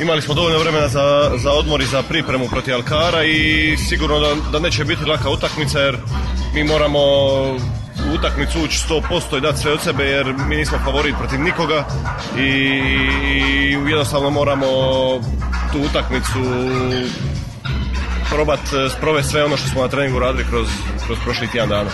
imali smo dovoljno vremena za, za odmor i za pripremu protiv Alkara i sigurno da, da neće biti laka utakmica jer mi moramo u utakmicu ući 100% i dati sve od sebe jer mi nismo favorit protiv nikoga i, i jednostavno moramo tu utakmicu probat eh, sprovesti sve ono što smo na treningu radili kroz, kroz prošli tjedan dana.